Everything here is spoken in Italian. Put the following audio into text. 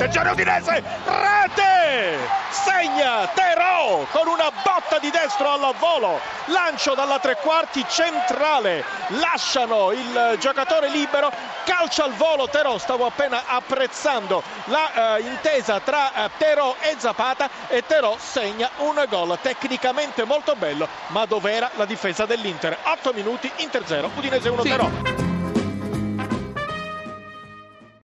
attenzione Udinese, rete! Segna Terò con una botta di destro al volo, lancio dalla tre quarti centrale, lasciano il giocatore libero, calcia al volo Terò, stavo appena apprezzando la uh, intesa tra eh, uh, Terò e Zapata e Terò segna un gol tecnicamente molto bello, ma dov'era la difesa dell'Inter? 8 minuti, Inter 0, Udinese 1 Terò.